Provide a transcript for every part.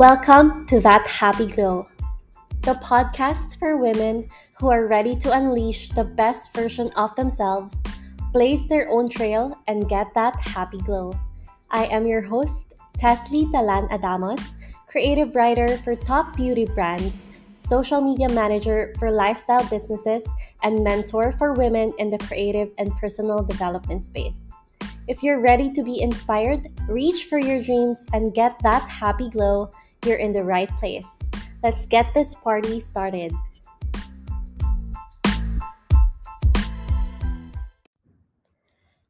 Welcome to That Happy Glow, the podcast for women who are ready to unleash the best version of themselves, blaze their own trail, and get that happy glow. I am your host, Teslee Talan Adamos, creative writer for top beauty brands, social media manager for lifestyle businesses, and mentor for women in the creative and personal development space. If you're ready to be inspired, reach for your dreams, and get that happy glow, you're in the right place. Let's get this party started.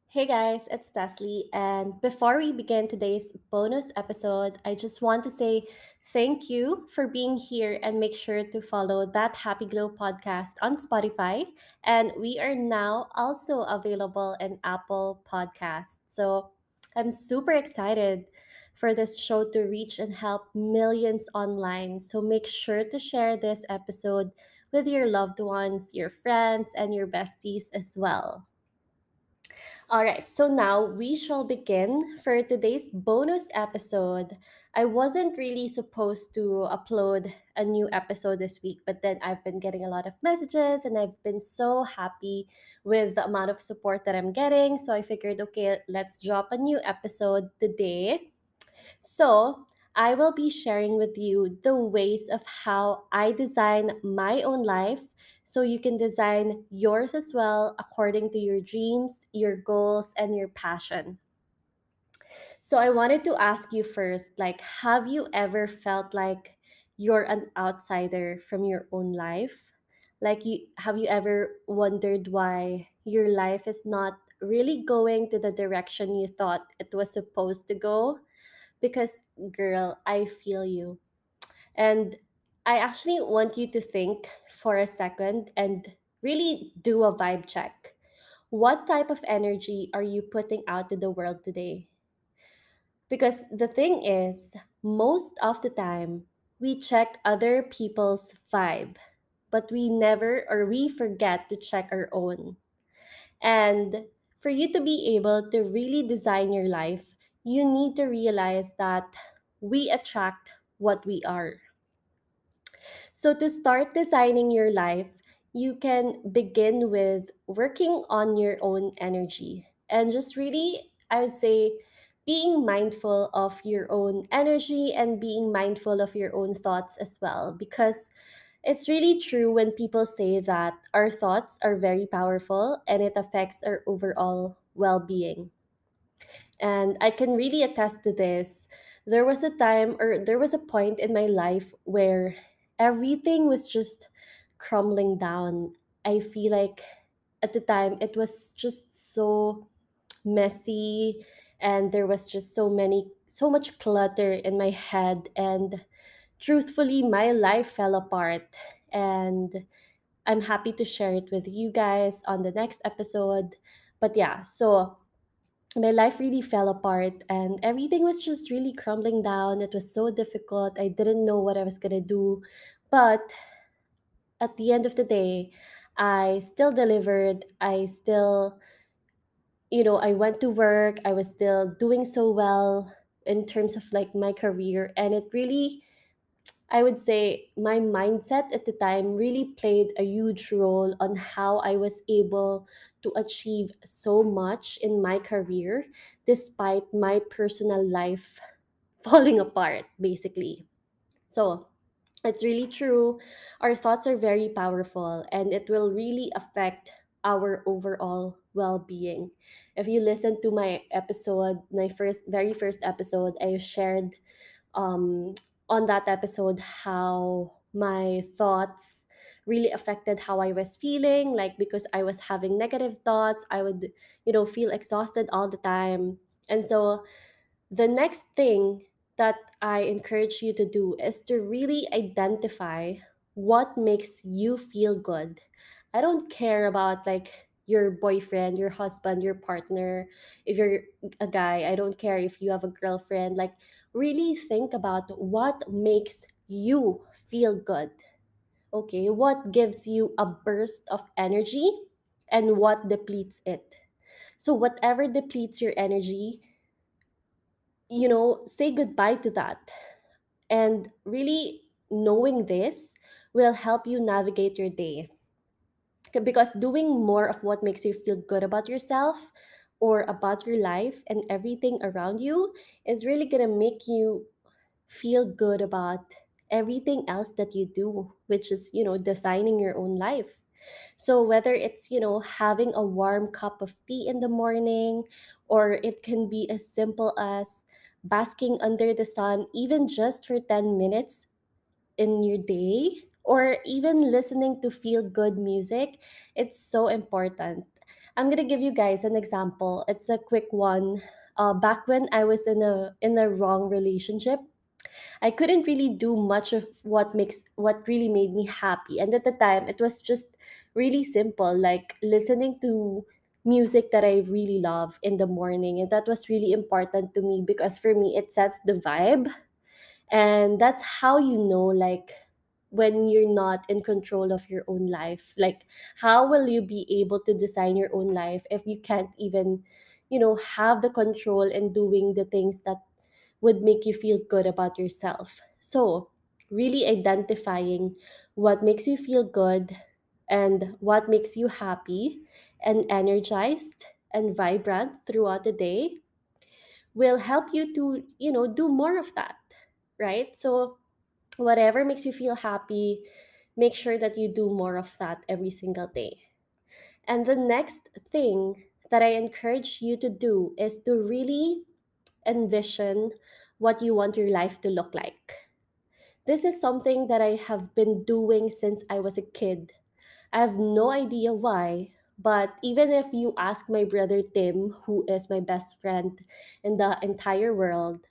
Hey guys, it's Teslee, and before we begin today's bonus episode, I just want to say thank you for being here and make sure to follow that Happy Glow podcast on Spotify. And we are now also available in Apple Podcasts. So I'm super excited for this show to reach and help millions online. So make sure to share this episode with your loved ones, your friends, and your besties as well. All right, so now we shall begin for today's bonus episode. I wasn't really supposed to upload a new episode this week, but then I've been getting a lot of messages and I've been so happy with the amount of support that I'm getting. So I figured, okay, let's drop a new episode today. So I will be sharing with you the ways of how I design my own life so you can design yours as well according to your dreams, your goals, and your passion. So I wanted to ask you first like, have you ever felt like you're an outsider from your own life? Like, you have you ever wondered why your life is not really going to the direction you thought it was supposed to go? Because, girl, I feel you. And I actually want you to think for a second and really do a vibe check. What type of energy are you putting out to the world today? Because the thing is, most of the time, we check other people's vibe, but we never or we forget to check our own. And for you to be able to really design your life, you need to realize that we attract what we are. So, to start designing your life, you can begin with working on your own energy and just really, I would say, being mindful of your own energy and being mindful of your own thoughts as well. Because it's really true when people say that our thoughts are very powerful and it affects our overall well being. And I can really attest to this. There was a time or there was a point in my life where everything was just crumbling down. I feel like at the time it was just so messy and there was just so many so much clutter in my head and truthfully my life fell apart and I'm happy to share it with you guys on the next episode. But yeah, so my life really fell apart and everything was just really crumbling down. It was so difficult. I didn't know what I was going to do. But at the end of the day, I still delivered. I still, you know, I went to work. I was still doing so well in terms of like my career. And it really, I would say, my mindset at the time really played a huge role on how I was able to achieve so much in my career despite my personal life falling apart, basically. So, it's really true. Our thoughts are very powerful and it will really affect our overall well-being. If you listen to my episode, my first very first episode, I shared um on that episode how my thoughts really affected how I was feeling like because I was having negative thoughts, I would, you know, feel exhausted all the time. And so the next thing that I encourage you to do is to really identify what makes you feel good. I don't care about like your boyfriend, your husband, your partner. If you're a guy, I don't care if you have a girlfriend. Like, really think about what makes you feel good. Okay, what gives you a burst of energy and what depletes it. So, whatever depletes your energy, you know, say goodbye to that And really knowing this will help you navigate your day because doing more of what makes you feel good about yourself or about your life and everything around you is really going to make you feel good about everything else that you do which is you know designing your own life so whether it's you know having a warm cup of tea in the morning or it can be as simple as basking under the sun even just for 10 minutes in your day or even listening to feel good music, it's so important. I'm gonna give you guys an example. It's a quick one. Uh, back when I was in a in a wrong relationship, I couldn't really do much of what makes what really made me happy. And at the time, it was just really simple, like listening to music that I really love in the morning. And that was really important to me because for me, it sets the vibe and that's how you know like when you're not in control of your own life like how will you be able to design your own life if you can't even you know have the control in doing the things that would make you feel good about yourself. So really identifying what makes you feel good and what makes you happy and energized and vibrant throughout the day will help you to you know do more of that right? So whatever makes you feel happy make sure that you do more of that every single day. And the next thing that i encourage you to do is to really envision what you want your life to look like this is something that i have been doing since i was a kid i have no idea why but even if you ask my brother tim who is my best friend in the entire world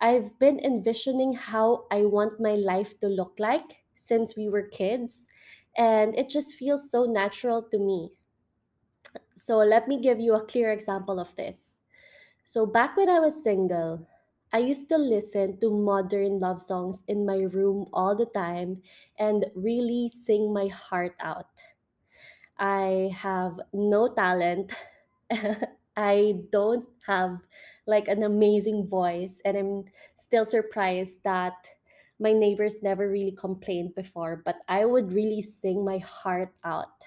I've been envisioning how I want my life to look like since we were kids, and it just feels so natural to me. So, let me give you a clear example of this. So, back when I was single, I used to listen to modern love songs in my room all the time and really sing my heart out. I have no talent. I don't have like an amazing voice, and I'm still surprised that my neighbors never really complained before, but I would really sing my heart out.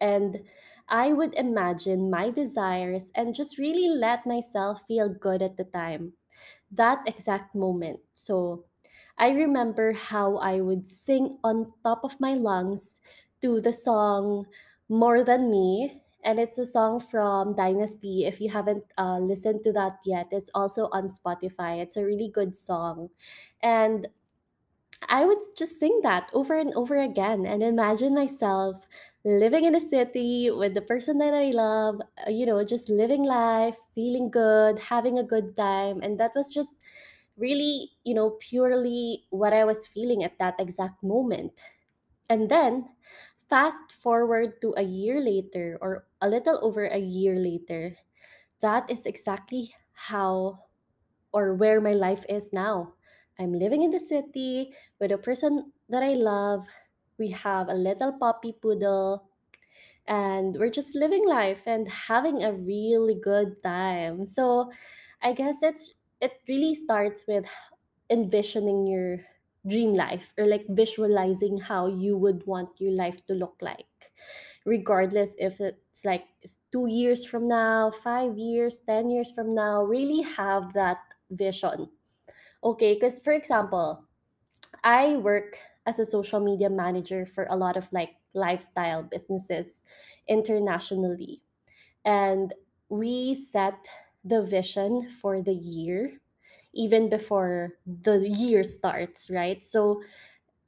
And I would imagine my desires and just really let myself feel good at the time that exact moment. So I remember how I would sing on top of my lungs to the song More Than Me. And it's a song from Dynasty. If you haven't uh, listened to that yet, it's also on Spotify. It's a really good song. And I would just sing that over and over again and imagine myself living in a city with the person that I love, uh, you know, just living life, feeling good, having a good time. And that was just really, you know, purely what I was feeling at that exact moment. And then fast forward to a year later or a little over a year later, that is exactly how or where my life is now. I'm living in the city with a person that I love. We have a little puppy poodle, and we're just living life and having a really good time. So, I guess it's it really starts with envisioning your dream life or like visualizing how you would want your life to look like regardless if it's like two years from now five years ten years from now really have that vision okay because for example i work as a social media manager for a lot of like lifestyle businesses internationally. And we set the vision for the year even before the year starts right? So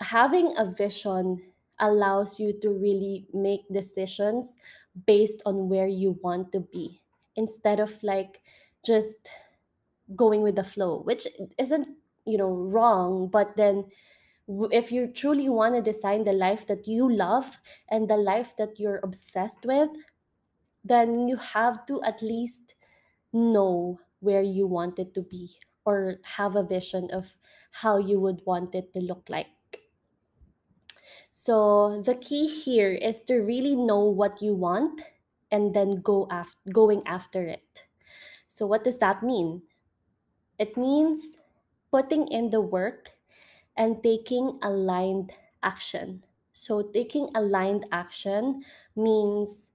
having a vision allows you to really make decisions based on where you want to be instead of like just going with the flow which isn't you know wrong but then if you truly want to design the life that you love and the life that you're obsessed with then you have to at least know where you want it to be or have a vision of how you would want it to look like So the key here is to really know what you want and then go after going after it. So what does that mean? It means putting in the work and taking aligned action. So, taking aligned action means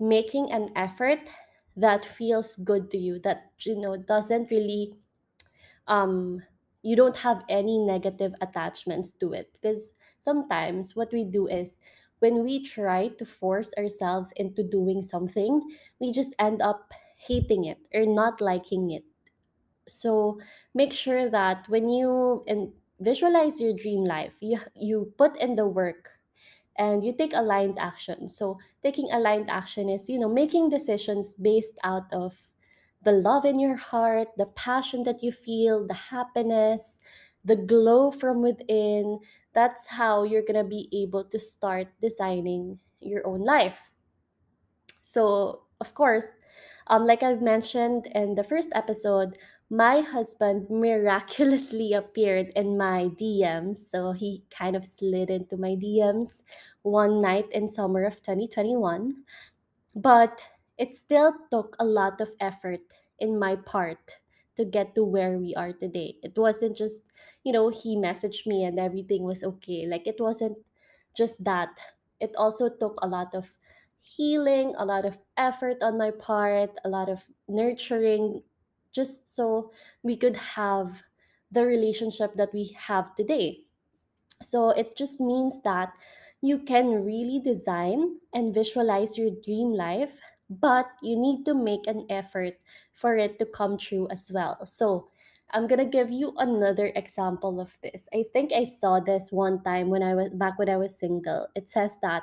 making an effort that feels good to you, that you know doesn't really um you don't have any negative attachments to it because sometimes what we do is when we try to force ourselves into doing something we just end up hating it or not liking it so make sure that when you and visualize your dream life you you put in the work and you take aligned action. So taking aligned action is, you know, making decisions based out of the love in your heart, the passion that you feel, the happiness, the glow from within. That's how you're going to be able to start designing your own life. So, of course, um, like I've mentioned in the first episode, my husband miraculously appeared in my DMs. So he kind of slid into my DMs one night in summer of 2021. But it still took a lot of effort in my part to get to where we are today. It wasn't just, you know, he messaged me and everything was okay. Like it wasn't just that. It also took a lot of healing, a lot of effort on my part, a lot of nurturing, just so we could have the relationship that we have today. So it just means that you can really design and visualize your dream life, but you need to make an effort for it to come true as well. So I'm gonna give you another example of this. I think I saw this one time when I was back when I was single. It says that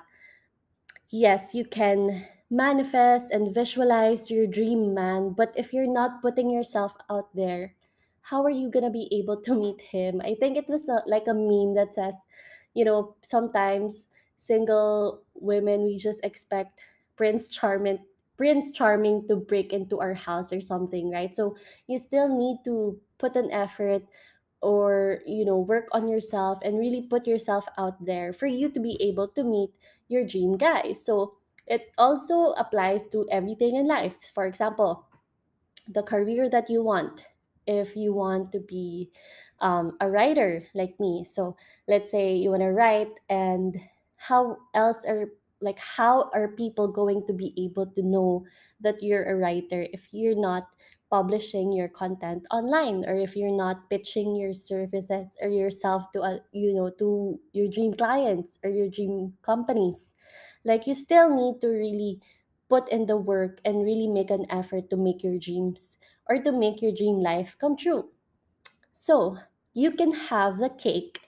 yes, you can manifest and visualize your dream man, but if you're not putting yourself out there, how are you gonna be able to meet him? I think it was a, like a meme that says, you know, sometimes single women we just expect Prince Charming Prince Charming to break into our house or something, right? So you still need to put an effort or you know work on yourself and really put yourself out there for you to be able to meet your dream guy so it also applies to everything in life. For example the career that you want if you want to be um, a writer like me. So let's say you want to write and how else are like how are people going to be able to know that you're a writer if you're not publishing your content online or if you're not pitching your services or yourself to a, you know to your dream clients or your dream companies like you still need to really put in the work and really make an effort to make your dreams or to make your dream life come true. So you can have the cake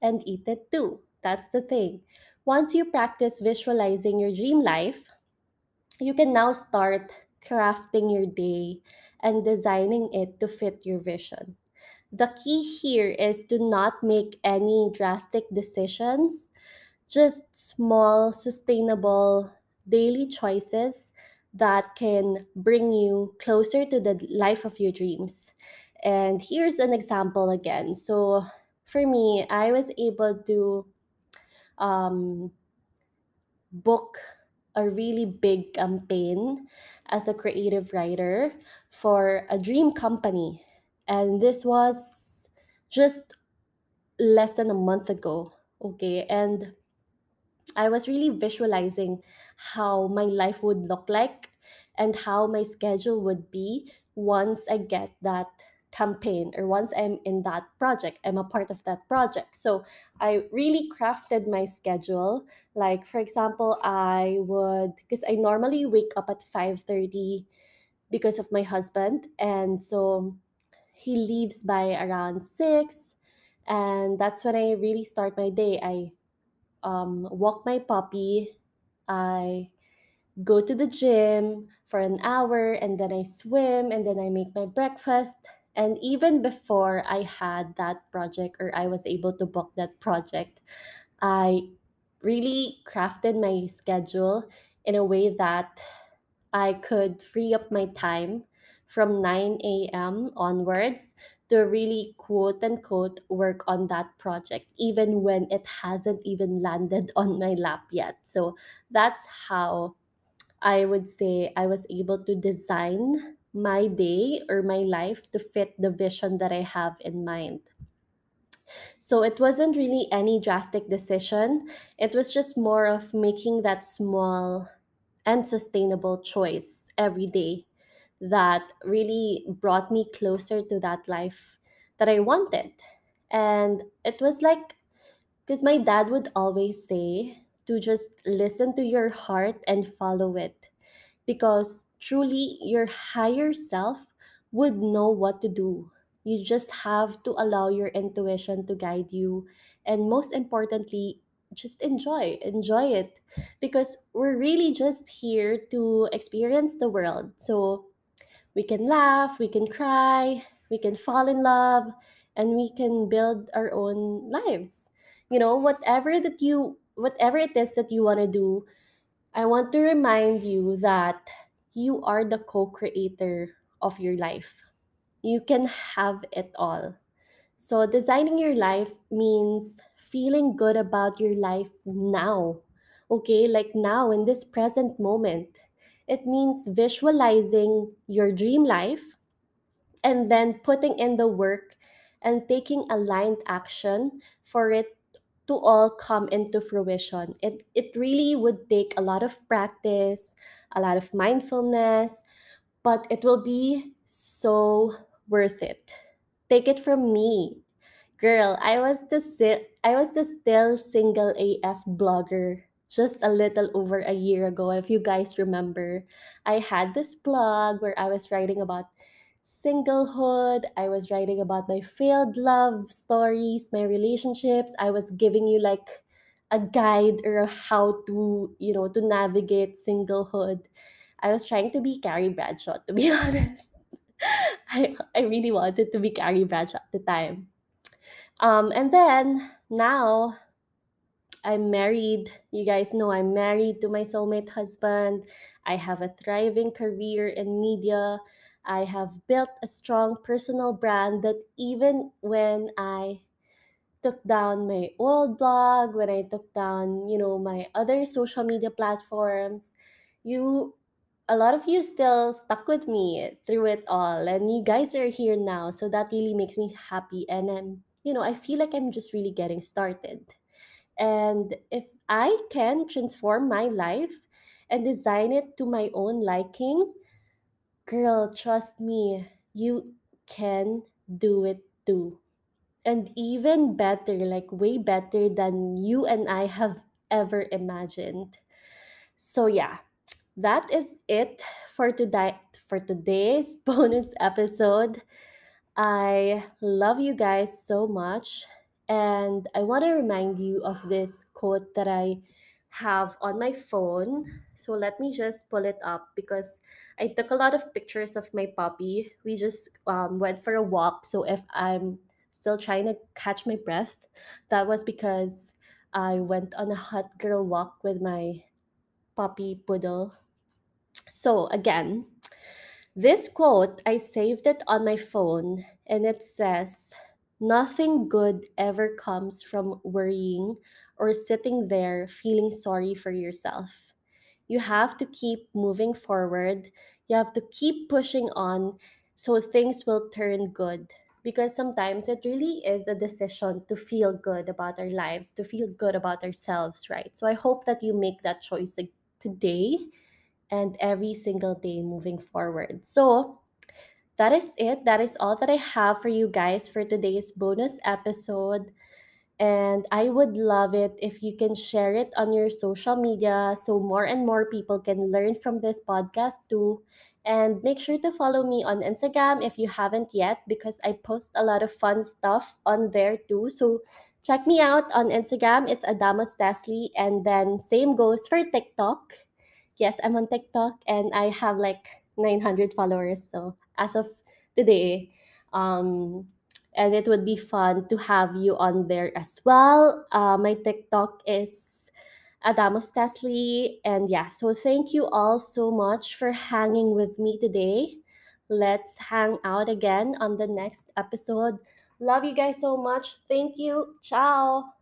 and eat it too. That's the thing. Once you practice visualizing your dream life, you can now start crafting your day and designing it to fit your vision. The key here is to not make any drastic decisions just small, sustainable daily choices that can bring you closer to the life of your dreams. And here's an example again. So, for me, I was able to um, book a really big campaign as a creative writer for a dream company. And this was just less than a month ago. Okay. And I was really visualizing how my life would look like and how my schedule would be once I get that campaign or once I'm in that project. I'm a part of that project. So I really crafted my schedule. Like for example, I would because I normally wake up at 5:30 because of my husband and so he leaves by around 6 and that's when I really start my day. I um, walk my puppy. I go to the gym for an hour and then I swim and then I make my breakfast. And even before I had that project or I was able to book that project, I really crafted my schedule in a way that I could free up my time from 9 a.m. onwards to really quote unquote work on that project, even when it hasn't even landed on my lap yet. So that's how I would say I was able to design my day or my life to fit the vision that I have in mind. So it wasn't really any drastic decision. It was just more of making that small and sustainable choice every day that really brought me closer to that life that I wanted. And it was like, because my dad would always say to just listen to your heart and follow it because truly your higher self would know what to do. You just have to allow your intuition to guide you. And most importantly, just enjoy, enjoy it because we're really just here to experience the world. So we can laugh, we can cry, we can fall in love, and we can build our own lives. You know, whatever that you whatever it is that you want to do, I want to remind you that you are the co creator of your life. You can have it all. So, designing your life means feeling good about your life now. Okay, like now in this present moment. It means visualizing your dream life and then putting in the work and taking aligned action for it to all come into fruition. It it really would take a lot of practice, a lot of mindfulness, but it will be so worth it. Take it from me. Girl, I was the si- I was the still single AF blogger just a little over a year ago if you guys remember. I had this blog where I was writing about singlehood, I was writing about my failed love stories, my relationships. I was giving you like a guide or how to, you know, to navigate singlehood. I was trying to be Carrie Bradshaw to be honest. I, I really wanted to be Carrie Bradshaw at the time. Um, and then now I'm married. You guys know I'm married to my soulmate husband. I have a thriving career in media. I have built a strong personal brand that even when I took down my old blog, when I took down, you know, my other social media platforms, you a lot of you still stuck with me through it all and you guys are here now so that really makes me happy and i'm you know i feel like i'm just really getting started and if I can transform my life and design it to my own liking, girl, trust me, you can do it too. And even better, like way better than you and I have ever imagined. So yeah, that is it for today for today's bonus episode. I love you guys so much. And I want to remind you of this quote that I have on my phone. So let me just pull it up because I took a lot of pictures of my puppy. We just um, went for a walk. So if I'm still trying to catch my breath, that was because I went on a hot girl walk with my puppy poodle. So again, this quote, I saved it on my phone and it says, Nothing good ever comes from worrying or sitting there feeling sorry for yourself. You have to keep moving forward. You have to keep pushing on so things will turn good. Because sometimes it really is a decision to feel good about our lives, to feel good about ourselves, right? So I hope that you make that choice today and every single day moving forward. So, that is it. That is all that I have for you guys for today's bonus episode. And I would love it if you can share it on your social media so more and more people can learn from this podcast too. And make sure to follow me on Instagram if you haven't yet, because I post a lot of fun stuff on there too. So check me out on Instagram. It's Adamos Teslee. And then same goes for TikTok. Yes, I'm on TikTok and I have like 900 followers. So as of today, um, and it would be fun to have you on there as well. Uh, my TikTok is Adamos Teslee. And yeah, so thank you all so much for hanging with me today. Let's hang out again on the next episode. Love you guys so much. Thank you. Ciao.